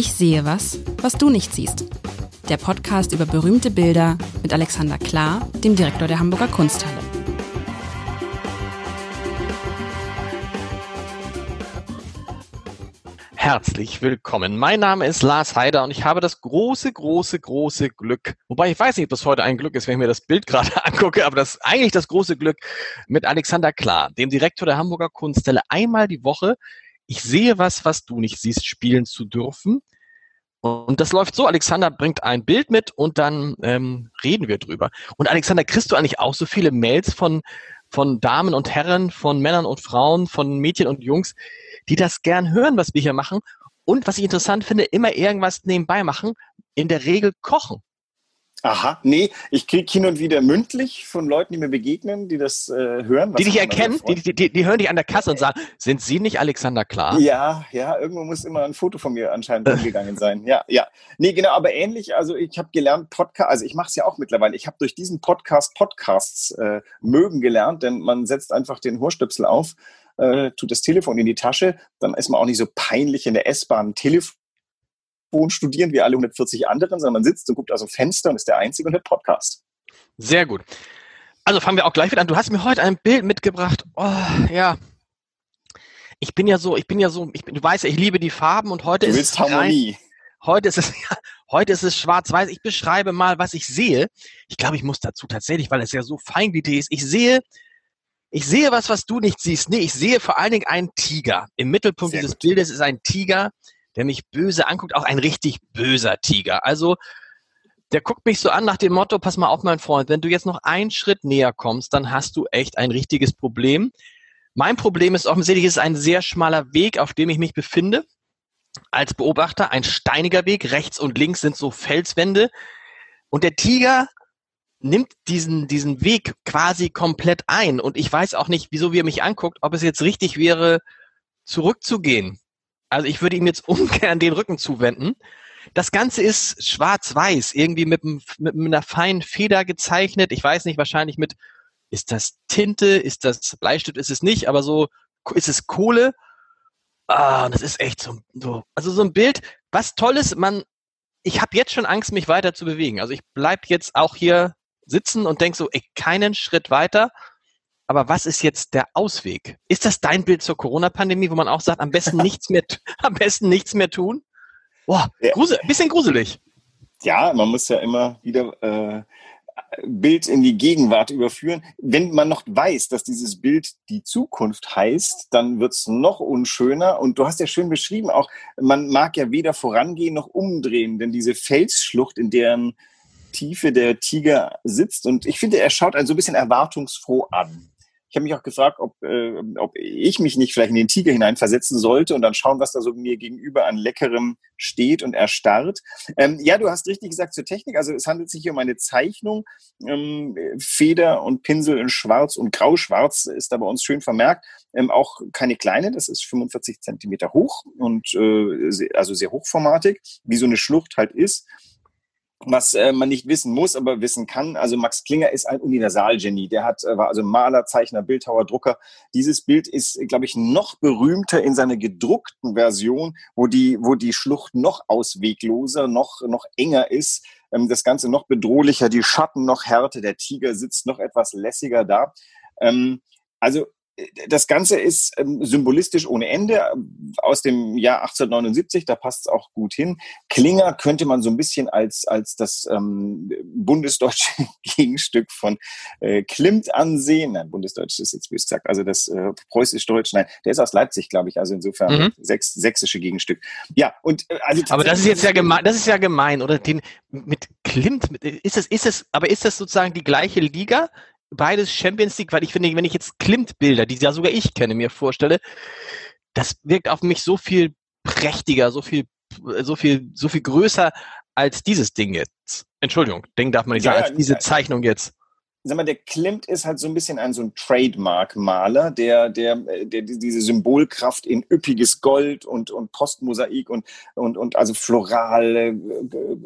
Ich sehe was, was du nicht siehst. Der Podcast über berühmte Bilder mit Alexander Klar, dem Direktor der Hamburger Kunsthalle. Herzlich willkommen. Mein Name ist Lars Heider und ich habe das große, große, große Glück, wobei ich weiß nicht, ob das heute ein Glück ist, wenn ich mir das Bild gerade angucke, aber das eigentlich das große Glück, mit Alexander Klar, dem Direktor der Hamburger Kunsthalle, einmal die Woche ich sehe was, was du nicht siehst, spielen zu dürfen. Und das läuft so, Alexander bringt ein Bild mit und dann ähm, reden wir drüber. Und Alexander, kriegst du eigentlich auch so viele Mails von, von Damen und Herren, von Männern und Frauen, von Mädchen und Jungs, die das gern hören, was wir hier machen? Und was ich interessant finde, immer irgendwas nebenbei machen, in der Regel kochen. Aha, nee, ich kriege hin und wieder mündlich von Leuten, die mir begegnen, die das äh, hören. Die dich erkennen, die, die, die hören dich an der Kasse und sagen, sind Sie nicht Alexander Klar? Ja, ja, irgendwo muss immer ein Foto von mir anscheinend umgegangen sein. Ja, ja. Nee, genau, aber ähnlich, also ich habe gelernt, Podcast, also ich mache es ja auch mittlerweile, ich habe durch diesen Podcast Podcasts äh, mögen gelernt, denn man setzt einfach den Horstöpsel auf, äh, tut das Telefon in die Tasche, dann ist man auch nicht so peinlich in der S-Bahn Telefon studieren wie alle 140 anderen, sondern man sitzt und guckt aus dem Fenster und ist der Einzige und hört Podcast. Sehr gut. Also fangen wir auch gleich wieder an. Du hast mir heute ein Bild mitgebracht. Oh, ja. Ich bin ja so, ich bin ja so, ich bin, du weißt ja, ich liebe die Farben und heute du ist es Harmonie. heute ist es, ja, heute ist es schwarz-weiß. Ich beschreibe mal, was ich sehe. Ich glaube, ich muss dazu tatsächlich, weil es ja so feingliedrig ist. Ich sehe, ich sehe was, was du nicht siehst. Nee, ich sehe vor allen Dingen einen Tiger. Im Mittelpunkt Sehr dieses gut. Bildes ist ein Tiger, der mich böse anguckt, auch ein richtig böser Tiger. Also der guckt mich so an nach dem Motto, pass mal auf, mein Freund, wenn du jetzt noch einen Schritt näher kommst, dann hast du echt ein richtiges Problem. Mein Problem ist offensichtlich, es ist ein sehr schmaler Weg, auf dem ich mich befinde. Als Beobachter ein steiniger Weg, rechts und links sind so Felswände. Und der Tiger nimmt diesen, diesen Weg quasi komplett ein. Und ich weiß auch nicht, wieso wie er mich anguckt, ob es jetzt richtig wäre, zurückzugehen. Also ich würde ihm jetzt ungern den Rücken zuwenden. Das Ganze ist schwarz-weiß, irgendwie mit, mit einer feinen Feder gezeichnet. Ich weiß nicht, wahrscheinlich mit, ist das Tinte, ist das Bleistift, ist es nicht, aber so ist es Kohle. Ah, das ist echt so, so also so ein Bild. Was toll ist, man, ich habe jetzt schon Angst, mich weiter zu bewegen. Also ich bleib jetzt auch hier sitzen und denk so, ey, keinen Schritt weiter. Aber was ist jetzt der Ausweg? Ist das dein Bild zur Corona-Pandemie, wo man auch sagt, am besten nichts mehr, am besten nichts mehr tun? Boah, ja. grusel, bisschen gruselig. Ja, man muss ja immer wieder äh, Bild in die Gegenwart überführen. Wenn man noch weiß, dass dieses Bild die Zukunft heißt, dann wird es noch unschöner. Und du hast ja schön beschrieben, auch man mag ja weder vorangehen noch umdrehen, denn diese Felsschlucht, in deren Tiefe der Tiger sitzt, und ich finde, er schaut ein so ein bisschen erwartungsfroh an. Ich habe mich auch gefragt, ob, äh, ob ich mich nicht vielleicht in den Tiger hineinversetzen sollte und dann schauen, was da so mir gegenüber an Leckerem steht und erstarrt. Ähm, ja, du hast richtig gesagt zur Technik. Also es handelt sich hier um eine Zeichnung. Ähm, Feder und Pinsel in Schwarz und Grauschwarz ist da bei uns schön vermerkt. Ähm, auch keine kleine, das ist 45 Zentimeter hoch und äh, also sehr hochformatig, wie so eine Schlucht halt ist was äh, man nicht wissen muss, aber wissen kann. Also Max Klinger ist ein Universalgenie. Der hat, äh, war also Maler, Zeichner, Bildhauer, Drucker. Dieses Bild ist, glaube ich, noch berühmter in seiner gedruckten Version, wo die, wo die Schlucht noch auswegloser, noch, noch enger ist. Ähm, das Ganze noch bedrohlicher, die Schatten noch härter, der Tiger sitzt noch etwas lässiger da. Ähm, also das Ganze ist ähm, symbolistisch ohne Ende aus dem Jahr 1879, da passt es auch gut hin. Klinger könnte man so ein bisschen als, als das ähm, bundesdeutsche Gegenstück von äh, Klimt ansehen. Nein, bundesdeutsch ist jetzt bös gesagt, also das äh, preußisch-deutsch, nein, der ist aus Leipzig, glaube ich, also insofern mhm. sächs, sächsische Gegenstück. Ja, und äh, also Aber das ist jetzt ja gemein, das ist ja gemein, oder den mit Klimt, ist es, ist es, aber ist das sozusagen die gleiche Liga? Beides Champions League, weil ich finde, wenn ich jetzt Klimt-Bilder, die ja sogar ich kenne, mir vorstelle, das wirkt auf mich so viel prächtiger, so viel, so viel, so viel größer als dieses Ding jetzt. Entschuldigung, Ding darf man nicht ja, sagen, als diese Zeichnung jetzt. Sag mal, der Klimt ist halt so ein bisschen ein so ein Trademark-Maler, der, der, der diese Symbolkraft in üppiges Gold und, und Postmosaik und, und, und also florale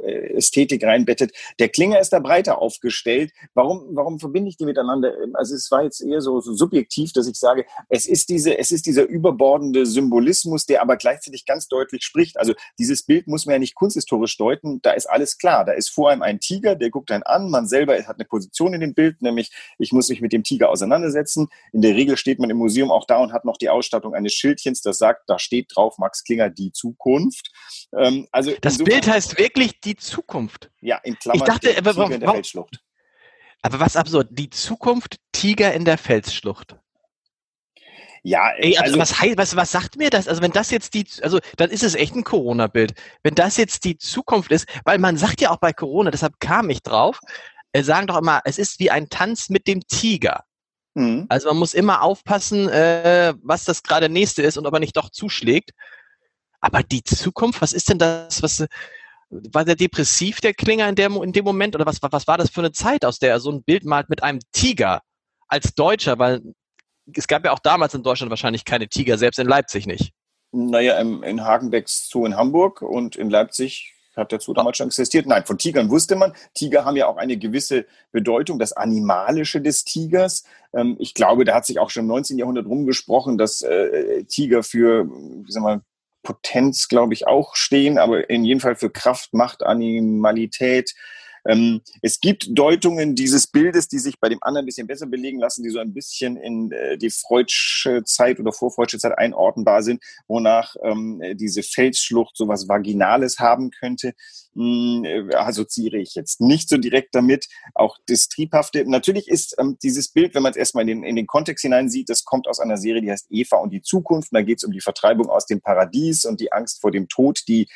äh, Ästhetik reinbettet. Der Klinger ist da breiter aufgestellt. Warum, warum verbinde ich die miteinander? Also es war jetzt eher so, so subjektiv, dass ich sage, es ist diese, es ist dieser überbordende Symbolismus, der aber gleichzeitig ganz deutlich spricht. Also dieses Bild muss man ja nicht kunsthistorisch deuten. Da ist alles klar. Da ist vor einem ein Tiger, der guckt einen an. Man selber hat eine Position in dem Bild Bild, nämlich ich muss mich mit dem Tiger auseinandersetzen. In der Regel steht man im Museum auch da und hat noch die Ausstattung eines Schildchens, das sagt, da steht drauf Max Klinger die Zukunft. Ähm, also das Bild heißt wirklich die Zukunft. Ja, in Klammern ich dachte, Tiger warum, in der Felsschlucht. Aber was absurd, die Zukunft Tiger in der Felsschlucht. Ja, Ey, also, also was, heißt, was, was sagt mir das? Also wenn das jetzt die, also dann ist es echt ein Corona-Bild. Wenn das jetzt die Zukunft ist, weil man sagt ja auch bei Corona, deshalb kam ich drauf, sagen doch immer, es ist wie ein Tanz mit dem Tiger. Mhm. Also man muss immer aufpassen, äh, was das gerade nächste ist und ob er nicht doch zuschlägt. Aber die Zukunft, was ist denn das, was war der depressiv, der Klinger in, der, in dem Moment? Oder was, was war das für eine Zeit, aus der er so ein Bild malt mit einem Tiger als Deutscher? Weil es gab ja auch damals in Deutschland wahrscheinlich keine Tiger, selbst in Leipzig nicht. Naja, in Hagenbecks Zoo in Hamburg und in Leipzig hat Zoo damals schon existiert? Nein, von Tigern wusste man. Tiger haben ja auch eine gewisse Bedeutung, das Animalische des Tigers. Ähm, ich glaube, da hat sich auch schon im 19. Jahrhundert rumgesprochen, dass äh, Tiger für, wie sagen wir, Potenz, glaube ich, auch stehen, aber in jedem Fall für Kraft, Macht, Animalität, ähm, es gibt Deutungen dieses Bildes, die sich bei dem anderen ein bisschen besser belegen lassen, die so ein bisschen in äh, die Freudsche Zeit oder vorfreudsche Zeit einordnbar sind, wonach ähm, diese Felsschlucht sowas Vaginales haben könnte. Hm, äh, assoziiere ich jetzt nicht so direkt damit. Auch das Triebhafte. Natürlich ist ähm, dieses Bild, wenn man es erstmal in den, in den Kontext hinein sieht, das kommt aus einer Serie, die heißt Eva und die Zukunft. Da geht es um die Vertreibung aus dem Paradies und die Angst vor dem Tod, die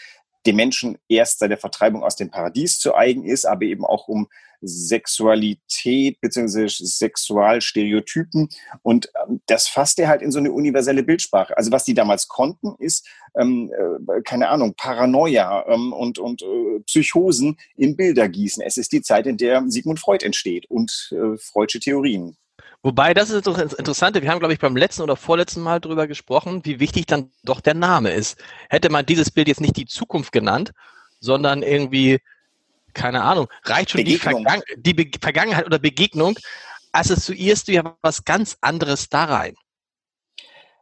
dem Menschen erst seit der Vertreibung aus dem Paradies zu eigen ist, aber eben auch um Sexualität bzw. Sexualstereotypen. Und ähm, das fasst er halt in so eine universelle Bildsprache. Also was die damals konnten, ist, ähm, äh, keine Ahnung, Paranoia ähm, und, und äh, Psychosen in Bilder gießen. Es ist die Zeit, in der Sigmund Freud entsteht und äh, Freudsche Theorien. Wobei, das ist doch Interessante, wir haben, glaube ich, beim letzten oder vorletzten Mal darüber gesprochen, wie wichtig dann doch der Name ist. Hätte man dieses Bild jetzt nicht die Zukunft genannt, sondern irgendwie, keine Ahnung, reicht schon die, Vergangen die Vergangenheit oder Begegnung, assoziierst du ja was ganz anderes da rein.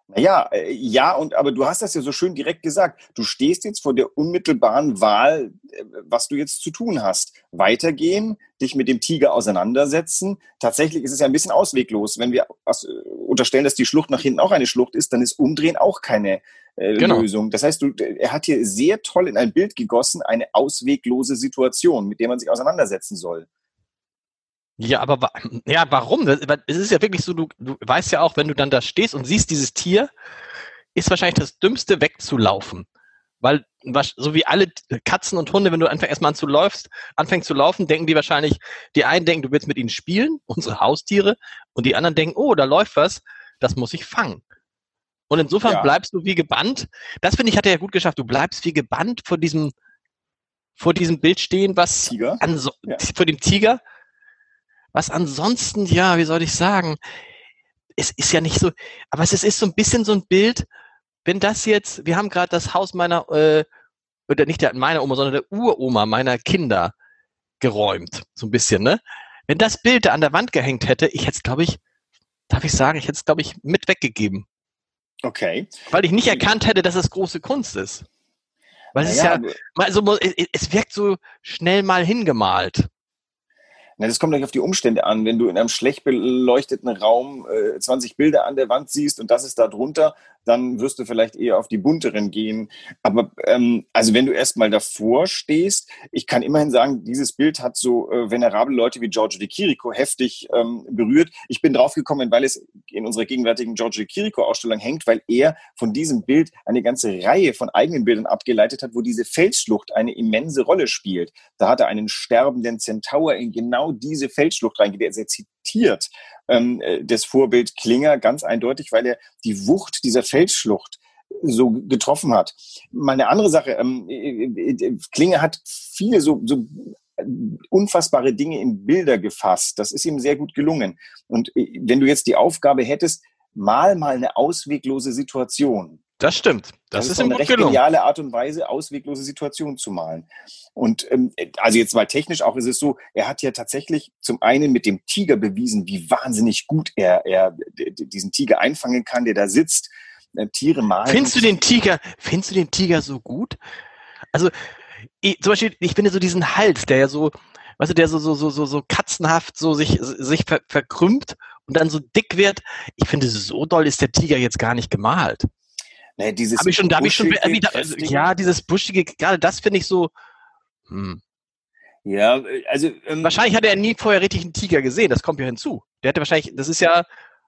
Naja, äh, ja, und aber du hast das ja so schön direkt gesagt. Du stehst jetzt vor der unmittelbaren Wahl, äh, was du jetzt zu tun hast. Weitergehen, dich mit dem Tiger auseinandersetzen. Tatsächlich ist es ja ein bisschen ausweglos. Wenn wir äh, unterstellen, dass die Schlucht nach hinten auch eine Schlucht ist, dann ist Umdrehen auch keine äh, genau. Lösung. Das heißt, du, er hat hier sehr toll in ein Bild gegossen, eine ausweglose Situation, mit der man sich auseinandersetzen soll. Ja, aber ja, warum? Es ist ja wirklich so, du, du weißt ja auch, wenn du dann da stehst und siehst dieses Tier, ist wahrscheinlich das Dümmste wegzulaufen. Weil, so wie alle Katzen und Hunde, wenn du einfach erstmal an zu läufst, anfängst zu laufen, denken die wahrscheinlich, die einen denken, du willst mit ihnen spielen, unsere Haustiere, und die anderen denken, oh, da läuft was, das muss ich fangen. Und insofern ja. bleibst du wie gebannt. Das finde ich, hat er ja gut geschafft. Du bleibst wie gebannt vor diesem, vor diesem Bild stehen, was Tiger? An, ja. vor dem Tiger, was ansonsten, ja, wie soll ich sagen, es ist ja nicht so, aber es ist so ein bisschen so ein Bild, wenn das jetzt, wir haben gerade das Haus meiner, äh, oder nicht der meiner Oma, sondern der Uroma meiner Kinder geräumt, so ein bisschen, ne? Wenn das Bild da an der Wand gehängt hätte, ich hätte es, glaube ich, darf ich sagen, ich hätte es, glaube ich, mit weggegeben. Okay. Weil ich nicht erkannt hätte, dass es große Kunst ist. Weil naja, es ist ja, also, es wirkt so schnell mal hingemalt. Na, das kommt gleich auf die Umstände an. Wenn du in einem schlecht beleuchteten Raum äh, 20 Bilder an der Wand siehst und das ist da drunter, dann wirst du vielleicht eher auf die bunteren gehen. Aber ähm, also wenn du erstmal davor stehst, ich kann immerhin sagen, dieses Bild hat so äh, venerable Leute wie Giorgio de Chirico heftig ähm, berührt. Ich bin draufgekommen, weil es in unserer gegenwärtigen Giorgio de Chirico-Ausstellung hängt, weil er von diesem Bild eine ganze Reihe von eigenen Bildern abgeleitet hat, wo diese Felsschlucht eine immense Rolle spielt. Da hat er einen sterbenden Zentaur in genau diese Felsschlucht reingelegt. Er zitiert ähm, äh, das Vorbild Klinger ganz eindeutig, weil er die Wucht dieser Felsschlucht so getroffen hat. Mal eine andere Sache, ähm, äh, äh, Klinger hat viele so, so unfassbare Dinge in Bilder gefasst. Das ist ihm sehr gut gelungen. Und wenn du jetzt die Aufgabe hättest, mal mal eine ausweglose Situation. Das stimmt. Das, das ist, ist eine recht gelungen. geniale Art und Weise, ausweglose Situationen zu malen. Und ähm, also jetzt mal technisch auch ist es so, er hat ja tatsächlich zum einen mit dem Tiger bewiesen, wie wahnsinnig gut er, er diesen Tiger einfangen kann, der da sitzt. Äh, Tiere malen. Findest du den Tiger, findest du den Tiger so gut? Also ich, zum Beispiel, ich finde so diesen Hals, der ja so, weißt du, der so, so, so, so, so katzenhaft so sich, sich ver, verkrümmt und dann so dick wird. Ich finde, so doll ist der Tiger jetzt gar nicht gemalt. Nee, dieses hab ich schon, da habe ich schon, ja, dieses buschige, gerade das finde ich so, hm. Ja, also ähm, wahrscheinlich hat er nie vorher richtig einen Tiger gesehen. Das kommt ja hinzu. Der hätte wahrscheinlich, das ist ja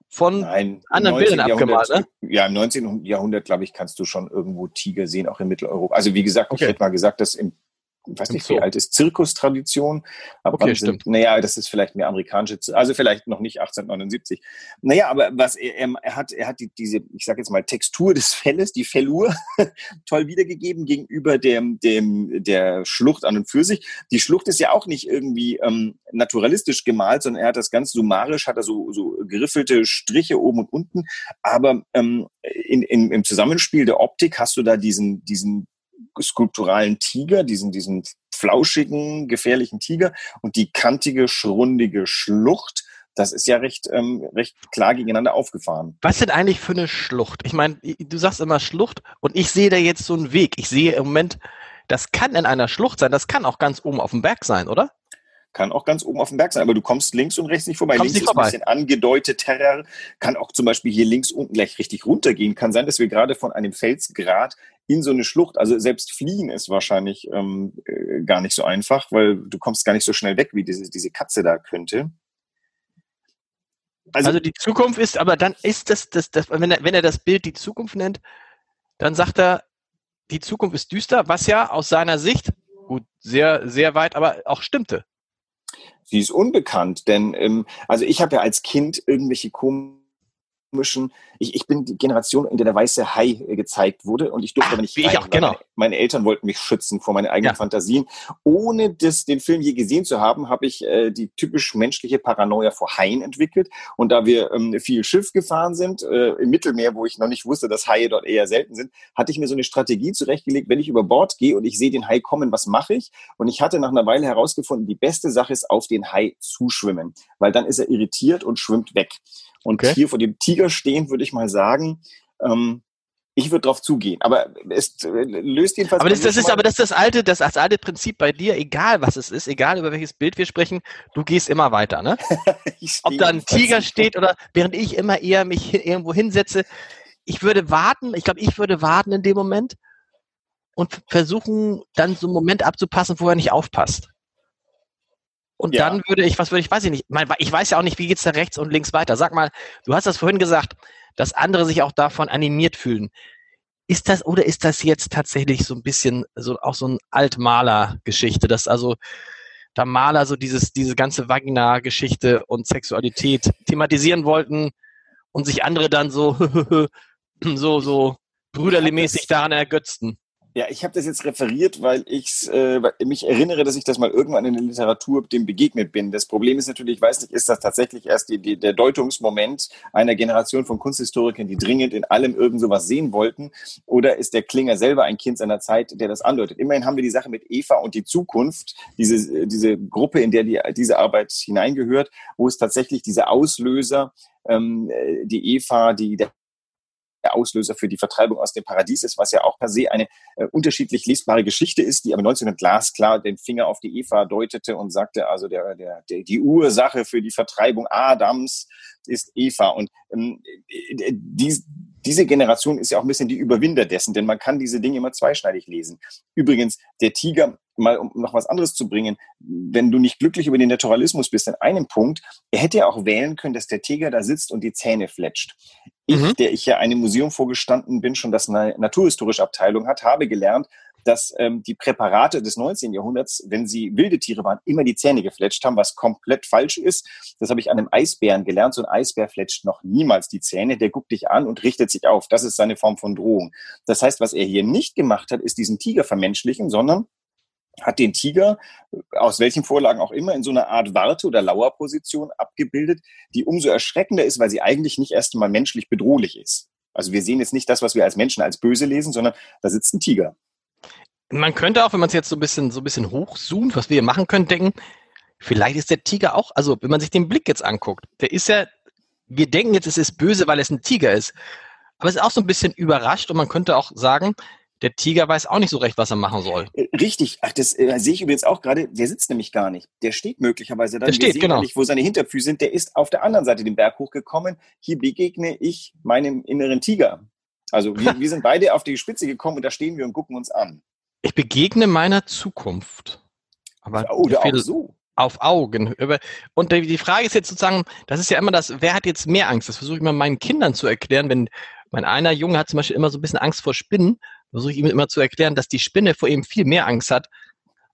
von Nein, anderen Bildern abgemalt, ne? Ja, im 19. Jahrhundert, glaube ich, kannst du schon irgendwo Tiger sehen, auch in Mitteleuropa. Also wie gesagt, okay. ich hätte mal gesagt, dass im ich weiß nicht, so. wie alt ist Zirkustradition. Aber okay, stimmt. Naja, das ist vielleicht mehr amerikanische, also vielleicht noch nicht 1879. Naja, aber was er, er hat, er hat die, diese, ich sage jetzt mal, Textur des Felles, die Fellur, toll wiedergegeben gegenüber dem, dem, der Schlucht an und für sich. Die Schlucht ist ja auch nicht irgendwie ähm, naturalistisch gemalt, sondern er hat das ganz summarisch, hat er so, so geriffelte Striche oben und unten. Aber ähm, in, in, im Zusammenspiel der Optik hast du da diesen, diesen skulpturalen Tiger, diesen, diesen flauschigen, gefährlichen Tiger und die kantige, schrundige Schlucht. Das ist ja recht, ähm, recht klar gegeneinander aufgefahren. Was sind eigentlich für eine Schlucht? Ich meine, du sagst immer Schlucht und ich sehe da jetzt so einen Weg. Ich sehe im Moment, das kann in einer Schlucht sein, das kann auch ganz oben auf dem Berg sein, oder? kann auch ganz oben auf dem Berg sein, aber du kommst links und rechts nicht vorbei. Kommst links ist vorbei. ein bisschen angedeutet Terror, kann auch zum Beispiel hier links unten gleich richtig runtergehen. Kann sein, dass wir gerade von einem Felsgrat in so eine Schlucht, also selbst fliehen ist wahrscheinlich ähm, äh, gar nicht so einfach, weil du kommst gar nicht so schnell weg, wie diese, diese Katze da könnte. Also, also die Zukunft ist, aber dann ist das, das, das wenn, er, wenn er das Bild die Zukunft nennt, dann sagt er, die Zukunft ist düster, was ja aus seiner Sicht, gut, sehr, sehr weit, aber auch stimmte. Sie ist unbekannt, denn ähm, also ich habe ja als Kind irgendwelche komischen, ich, ich bin die Generation, in der der weiße Hai äh, gezeigt wurde und ich durfte aber nicht rein, ich auch, genau. meine, meine, Eltern wollten mich schützen vor meinen eigenen ja. Fantasien. Ohne das, den Film je gesehen zu haben, habe ich äh, die typisch menschliche Paranoia vor Haien entwickelt und da wir ähm, viel Schiff gefahren sind, äh, im Mittelmeer, wo ich noch nicht wusste, dass Haie dort eher selten sind, hatte ich mir so eine Strategie zurechtgelegt, wenn ich über Bord gehe und ich sehe den Hai kommen, was mache ich? Und ich hatte nach einer Weile herausgefunden, die beste Sache ist, auf den Hai zuschwimmen, weil dann ist er irritiert und schwimmt weg. Und okay. hier vor dem Tiger stehen, würde ich mal sagen, ähm, ich würde drauf zugehen. Aber es äh, löst jedenfalls. Aber das, das ist aber das ist das alte, das, das alte Prinzip bei dir, egal was es ist, egal über welches Bild wir sprechen, du gehst immer weiter, ne? Ob da ein Tiger steht oder während ich immer eher mich irgendwo hinsetze, ich würde warten, ich glaube, ich würde warten in dem Moment und versuchen, dann so einen Moment abzupassen, wo er nicht aufpasst. Und ja. dann würde ich, was würde ich, weiß ich nicht, ich weiß ja auch nicht, wie geht's da rechts und links weiter. Sag mal, du hast das vorhin gesagt, dass andere sich auch davon animiert fühlen. Ist das oder ist das jetzt tatsächlich so ein bisschen so auch so ein Altmaler-Geschichte, dass also da Maler so dieses diese ganze Vagina-Geschichte und Sexualität thematisieren wollten und sich andere dann so so so brüderlich daran ergötzten? Ja, ich habe das jetzt referiert, weil ich äh, mich erinnere, dass ich das mal irgendwann in der Literatur dem begegnet bin. Das Problem ist natürlich, ich weiß nicht, ist das tatsächlich erst die, die, der Deutungsmoment einer Generation von Kunsthistorikern, die dringend in allem irgend sowas sehen wollten, oder ist der Klinger selber ein Kind seiner Zeit, der das andeutet? Immerhin haben wir die Sache mit Eva und die Zukunft, diese, diese Gruppe, in der die, diese Arbeit hineingehört, wo es tatsächlich diese Auslöser, ähm, die Eva, die der der Auslöser für die Vertreibung aus dem Paradies ist, was ja auch per se eine äh, unterschiedlich lesbare Geschichte ist, die aber 1900 glasklar den Finger auf die Eva deutete und sagte, also der, der, der, die Ursache für die Vertreibung Adams ist Eva. Und ähm, äh, die, diese Generation ist ja auch ein bisschen die Überwinder dessen, denn man kann diese Dinge immer zweischneidig lesen. Übrigens, der Tiger, mal um noch was anderes zu bringen, wenn du nicht glücklich über den Naturalismus bist, in einem Punkt, er hätte ja auch wählen können, dass der Tiger da sitzt und die Zähne fletscht. Ich, mhm. der ich ja einem Museum vorgestanden bin, schon das eine naturhistorische Abteilung hat, habe gelernt, dass ähm, die Präparate des 19. Jahrhunderts, wenn sie wilde Tiere waren, immer die Zähne gefletscht haben, was komplett falsch ist. Das habe ich an einem Eisbären gelernt. So ein Eisbär fletscht noch niemals die Zähne. Der guckt dich an und richtet sich auf. Das ist seine Form von Drohung. Das heißt, was er hier nicht gemacht hat, ist diesen Tiger vermenschlichen, sondern hat den Tiger, aus welchen Vorlagen auch immer, in so einer Art Warte- oder Lauerposition abgebildet, die umso erschreckender ist, weil sie eigentlich nicht erst einmal menschlich bedrohlich ist. Also wir sehen jetzt nicht das, was wir als Menschen als böse lesen, sondern da sitzt ein Tiger. Man könnte auch, wenn man es jetzt so ein bisschen, so ein bisschen hochzoomt, was wir hier machen können, denken, vielleicht ist der Tiger auch, also wenn man sich den Blick jetzt anguckt, der ist ja, wir denken jetzt, es ist böse, weil es ein Tiger ist. Aber es ist auch so ein bisschen überrascht und man könnte auch sagen, der Tiger weiß auch nicht so recht, was er machen soll. Äh, richtig, ach, das äh, sehe ich übrigens auch gerade. Der sitzt nämlich gar nicht. Der steht möglicherweise dann. Der steht, genau. nicht, wo seine Hinterfüße sind. Der ist auf der anderen Seite den Berg hochgekommen. Hier begegne ich meinem inneren Tiger. Also wir, wir sind beide auf die Spitze gekommen und da stehen wir und gucken uns an. Ich begegne meiner Zukunft. Aber Oder auch so. Auf Augen. Und die Frage ist jetzt sozusagen, das ist ja immer das, wer hat jetzt mehr Angst? Das versuche ich immer meinen Kindern zu erklären, wenn mein einer Junge hat zum Beispiel immer so ein bisschen Angst vor Spinnen versuche ich ihm immer zu erklären, dass die Spinne vor ihm viel mehr Angst hat,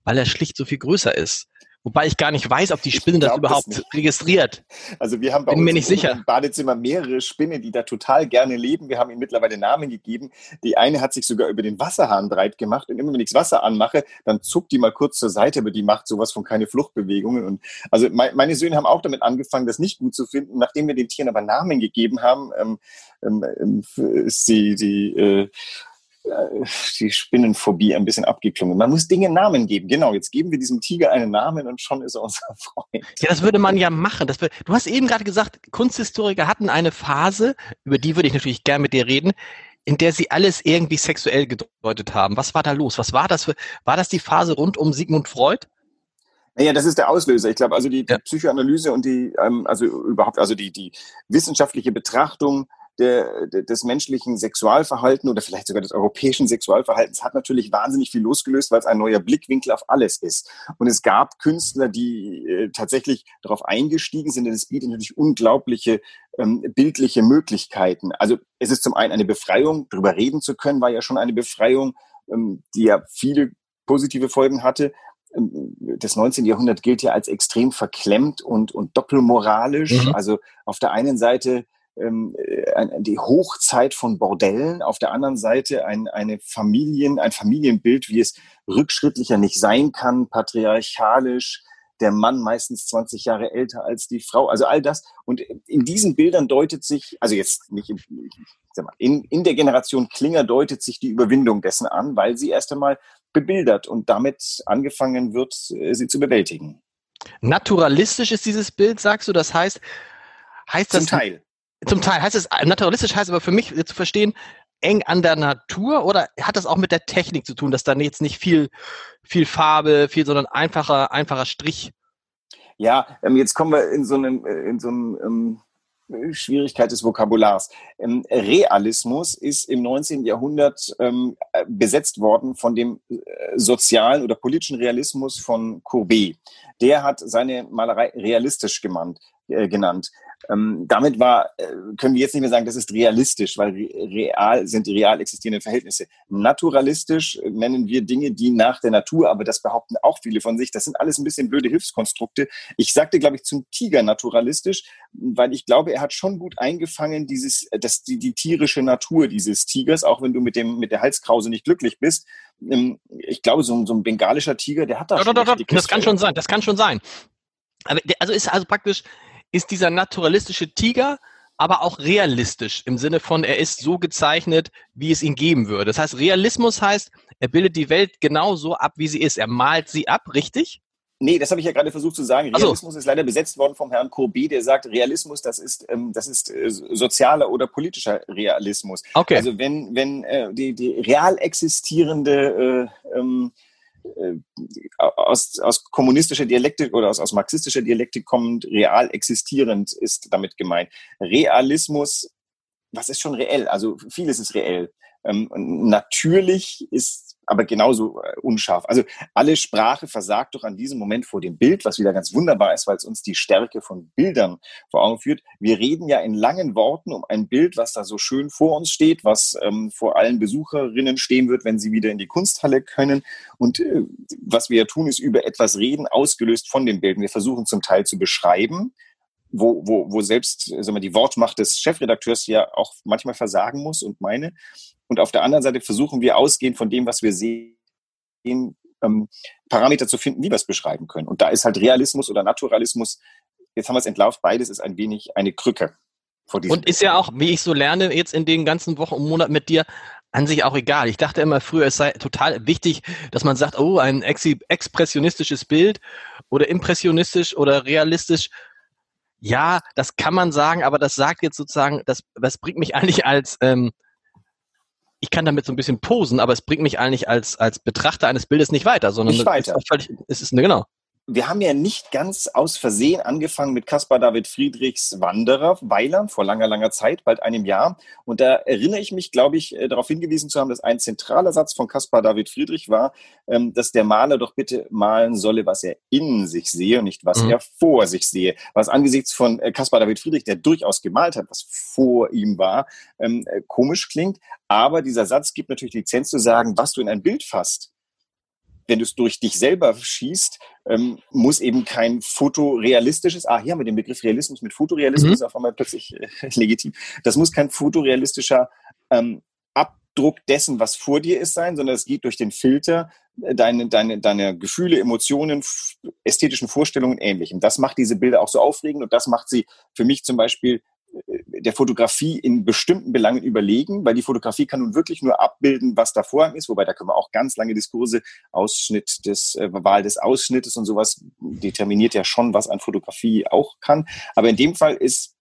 weil er schlicht so viel größer ist. Wobei ich gar nicht weiß, ob die Spinne das überhaupt das registriert. Also wir haben bei Bin uns mir nicht sicher. im Badezimmer mehrere Spinnen, die da total gerne leben. Wir haben ihnen mittlerweile Namen gegeben. Die eine hat sich sogar über den Wasserhahn breit gemacht. Und immer wenn ich das Wasser anmache, dann zuckt die mal kurz zur Seite, aber die macht sowas von keine Fluchtbewegungen. Und also meine Söhne haben auch damit angefangen, das nicht gut zu finden. Nachdem wir den Tieren aber Namen gegeben haben, ähm, ähm, ist die, die äh, die Spinnenphobie ein bisschen abgeklungen. Man muss Dinge Namen geben. Genau, jetzt geben wir diesem Tiger einen Namen und schon ist er unser Freund. Ja, das würde man ja machen. Das, du hast eben gerade gesagt, Kunsthistoriker hatten eine Phase, über die würde ich natürlich gern mit dir reden, in der sie alles irgendwie sexuell gedeutet haben. Was war da los? Was war das für, war das die Phase rund um Sigmund Freud? Naja, das ist der Auslöser. Ich glaube, also die, die Psychoanalyse und die, ähm, also überhaupt, also die, die wissenschaftliche Betrachtung der, des menschlichen Sexualverhalten oder vielleicht sogar des europäischen Sexualverhaltens hat natürlich wahnsinnig viel losgelöst, weil es ein neuer Blickwinkel auf alles ist. Und es gab Künstler, die äh, tatsächlich darauf eingestiegen sind, denn es bietet natürlich unglaubliche ähm, bildliche Möglichkeiten. Also es ist zum einen eine Befreiung, darüber reden zu können, war ja schon eine Befreiung, ähm, die ja viele positive Folgen hatte ähm, das 19. Jahrhundert gilt ja als extrem verklemmt und, und doppelmoralisch. Mhm. Also auf der einen Seite ähm, äh, die Hochzeit von Bordellen, auf der anderen Seite ein, eine Familien, ein Familienbild, wie es rückschrittlicher nicht sein kann, patriarchalisch, der Mann meistens 20 Jahre älter als die Frau, also all das. Und in diesen Bildern deutet sich, also jetzt nicht in, in, in der Generation Klinger deutet sich die Überwindung dessen an, weil sie erst einmal bebildert und damit angefangen wird, äh, sie zu bewältigen. Naturalistisch ist dieses Bild, sagst du? Das heißt, heißt Zum das, Teil. Zum Teil heißt es, naturalistisch heißt aber für mich zu verstehen, eng an der Natur oder hat das auch mit der Technik zu tun, dass dann jetzt nicht viel, viel Farbe, viel, sondern einfacher, einfacher Strich? Ja, ähm, jetzt kommen wir in so einem, äh, in so einem ähm, Schwierigkeit des Vokabulars. Ähm, Realismus ist im 19. Jahrhundert ähm, besetzt worden von dem äh, sozialen oder politischen Realismus von Courbet. Der hat seine Malerei realistisch gemeint, äh, genannt. Ähm, damit war, äh, können wir jetzt nicht mehr sagen, das ist realistisch, weil real sind die real existierenden Verhältnisse. Naturalistisch nennen wir Dinge, die nach der Natur, aber das behaupten auch viele von sich. Das sind alles ein bisschen blöde Hilfskonstrukte. Ich sagte, glaube ich, zum Tiger naturalistisch, weil ich glaube, er hat schon gut eingefangen, dieses, das, die, die tierische Natur dieses Tigers, auch wenn du mit dem, mit der Halskrause nicht glücklich bist. Ähm, ich glaube, so, so ein bengalischer Tiger, der hat da doch, schon. Doch, doch, das kann schon sein, das kann schon sein. Aber also ist also praktisch, ist dieser naturalistische Tiger aber auch realistisch im Sinne von, er ist so gezeichnet, wie es ihn geben würde. Das heißt, Realismus heißt, er bildet die Welt genau so ab, wie sie ist. Er malt sie ab, richtig? Nee, das habe ich ja gerade versucht zu sagen. Realismus so. ist leider besetzt worden vom Herrn Courbet, der sagt, Realismus, das ist, ähm, das ist äh, sozialer oder politischer Realismus. Okay. Also wenn, wenn äh, die, die real existierende äh, ähm, äh, aus, aus kommunistischer Dialektik oder aus, aus marxistischer Dialektik kommend real existierend ist damit gemeint. Realismus, was ist schon reell? Also vieles ist reell. Ähm, natürlich ist aber genauso äh, unscharf. Also alle Sprache versagt doch an diesem Moment vor dem Bild, was wieder ganz wunderbar ist, weil es uns die Stärke von Bildern vor Augen führt. Wir reden ja in langen Worten um ein Bild, was da so schön vor uns steht, was ähm, vor allen Besucherinnen stehen wird, wenn sie wieder in die Kunsthalle können. Und äh, was wir ja tun, ist über etwas reden, ausgelöst von dem Bild. Wir versuchen zum Teil zu beschreiben, wo, wo, wo selbst sagen wir, die Wortmacht des Chefredakteurs ja auch manchmal versagen muss und meine. Und auf der anderen Seite versuchen wir ausgehend von dem, was wir sehen, ähm, Parameter zu finden, wie wir es beschreiben können. Und da ist halt Realismus oder Naturalismus, jetzt haben wir es entlarvt, beides ist ein wenig eine Krücke. Vor diesem und ist ja auch, wie ich so lerne jetzt in den ganzen Wochen und Monaten mit dir, an sich auch egal. Ich dachte immer früher, es sei total wichtig, dass man sagt, oh, ein ex expressionistisches Bild oder impressionistisch oder realistisch. Ja, das kann man sagen, aber das sagt jetzt sozusagen, das, das bringt mich eigentlich als, ähm, ich kann damit so ein bisschen posen, aber es bringt mich eigentlich als, als Betrachter eines Bildes nicht weiter, sondern nicht weiter. Ist völlig, es ist, ne, genau wir haben ja nicht ganz aus Versehen angefangen mit Caspar David Friedrichs Wanderer, Weiler, vor langer, langer Zeit, bald einem Jahr. Und da erinnere ich mich, glaube ich, äh, darauf hingewiesen zu haben, dass ein zentraler Satz von Caspar David Friedrich war, ähm, dass der Maler doch bitte malen solle, was er in sich sehe und nicht was mhm. er vor sich sehe. Was angesichts von äh, Caspar David Friedrich, der durchaus gemalt hat, was vor ihm war, ähm, äh, komisch klingt. Aber dieser Satz gibt natürlich Lizenz zu sagen, was du in ein Bild fasst wenn du es durch dich selber schießt, ähm, muss eben kein fotorealistisches, ah, hier haben wir den Begriff Realismus mit Fotorealismus, mhm. ist auf einmal plötzlich äh, legitim. Das muss kein fotorealistischer ähm, Abdruck dessen, was vor dir ist, sein, sondern es geht durch den Filter äh, deine, deine, deine Gefühle, Emotionen, ästhetischen Vorstellungen ähnlichem. Das macht diese Bilder auch so aufregend und das macht sie für mich zum Beispiel der Fotografie in bestimmten Belangen überlegen, weil die Fotografie kann nun wirklich nur abbilden, was da vorhang ist, wobei da können wir auch ganz lange Diskurse, Ausschnitt des, äh, Wahl des Ausschnittes und sowas determiniert ja schon, was an Fotografie auch kann. Aber in dem Fall ist,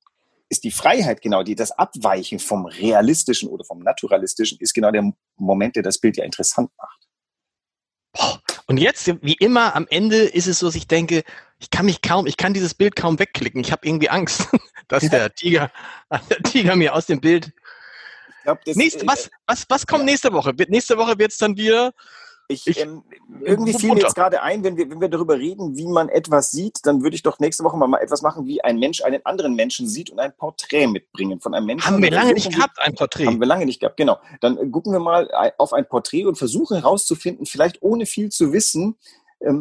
ist die Freiheit genau, die, das Abweichen vom Realistischen oder vom Naturalistischen ist genau der Moment, der das Bild ja interessant macht. Und jetzt, wie immer, am Ende ist es so, dass ich denke, ich kann mich kaum, ich kann dieses Bild kaum wegklicken. Ich habe irgendwie Angst, dass der Tiger, der Tiger mir aus dem Bild. Glaub, das, Nächste, was, was, was kommt ja. nächste Woche? Nächste Woche wird es dann wieder ich, ich ähm, irgendwie fiel mir jetzt gerade ein, wenn wir, wenn wir darüber reden, wie man etwas sieht, dann würde ich doch nächste Woche mal, mal etwas machen, wie ein Mensch einen anderen Menschen sieht und ein Porträt mitbringen von einem Menschen. Haben wir lange nicht gehabt, ein Porträt. Haben wir lange nicht gehabt, genau. Dann gucken wir mal auf ein Porträt und versuchen herauszufinden, vielleicht ohne viel zu wissen,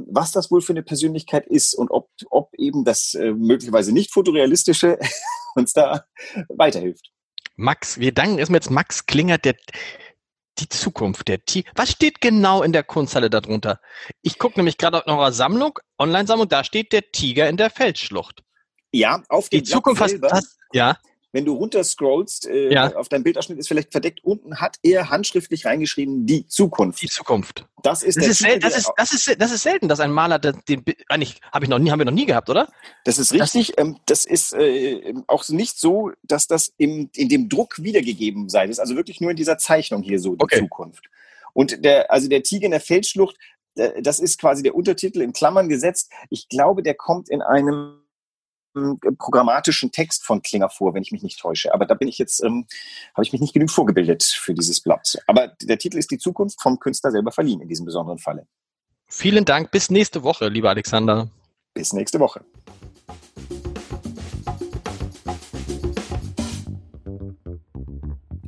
was das wohl für eine Persönlichkeit ist und ob, ob eben das äh, möglicherweise nicht fotorealistische uns da weiterhilft. Max, wir danken erstmal jetzt Max Klinger, der die Zukunft der Tiger. Was steht genau in der Kunsthalle darunter? Ich gucke nämlich gerade auf eurer Sammlung, Online-Sammlung, da steht der Tiger in der Feldschlucht. Ja, auf die Zukunft selber, hast, ja. Wenn du runterscrollst, äh, ja. auf deinem Bildausschnitt ist vielleicht verdeckt, unten hat er handschriftlich reingeschrieben, die Zukunft. Die Zukunft. Das ist, das ist, Titel, das, ist, das, ist, das ist selten, dass ein Maler den, den eigentlich habe ich noch nie, haben wir noch nie gehabt, oder? Das ist richtig. Das, ähm, das ist äh, auch nicht so, dass das im, in dem Druck wiedergegeben sei. Das ist also wirklich nur in dieser Zeichnung hier so, die okay. Zukunft. Und der, also der Tiger in der Feldschlucht, äh, das ist quasi der Untertitel in Klammern gesetzt. Ich glaube, der kommt in einem programmatischen Text von Klinger vor, wenn ich mich nicht täusche. Aber da bin ich jetzt, ähm, habe ich mich nicht genug vorgebildet für dieses Blatt. Aber der Titel ist die Zukunft vom Künstler selber verliehen in diesem besonderen Falle. Vielen Dank. Bis nächste Woche, lieber Alexander. Bis nächste Woche.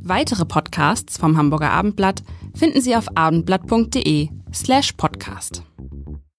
Weitere Podcasts vom Hamburger Abendblatt finden Sie auf abendblatt.de slash podcast.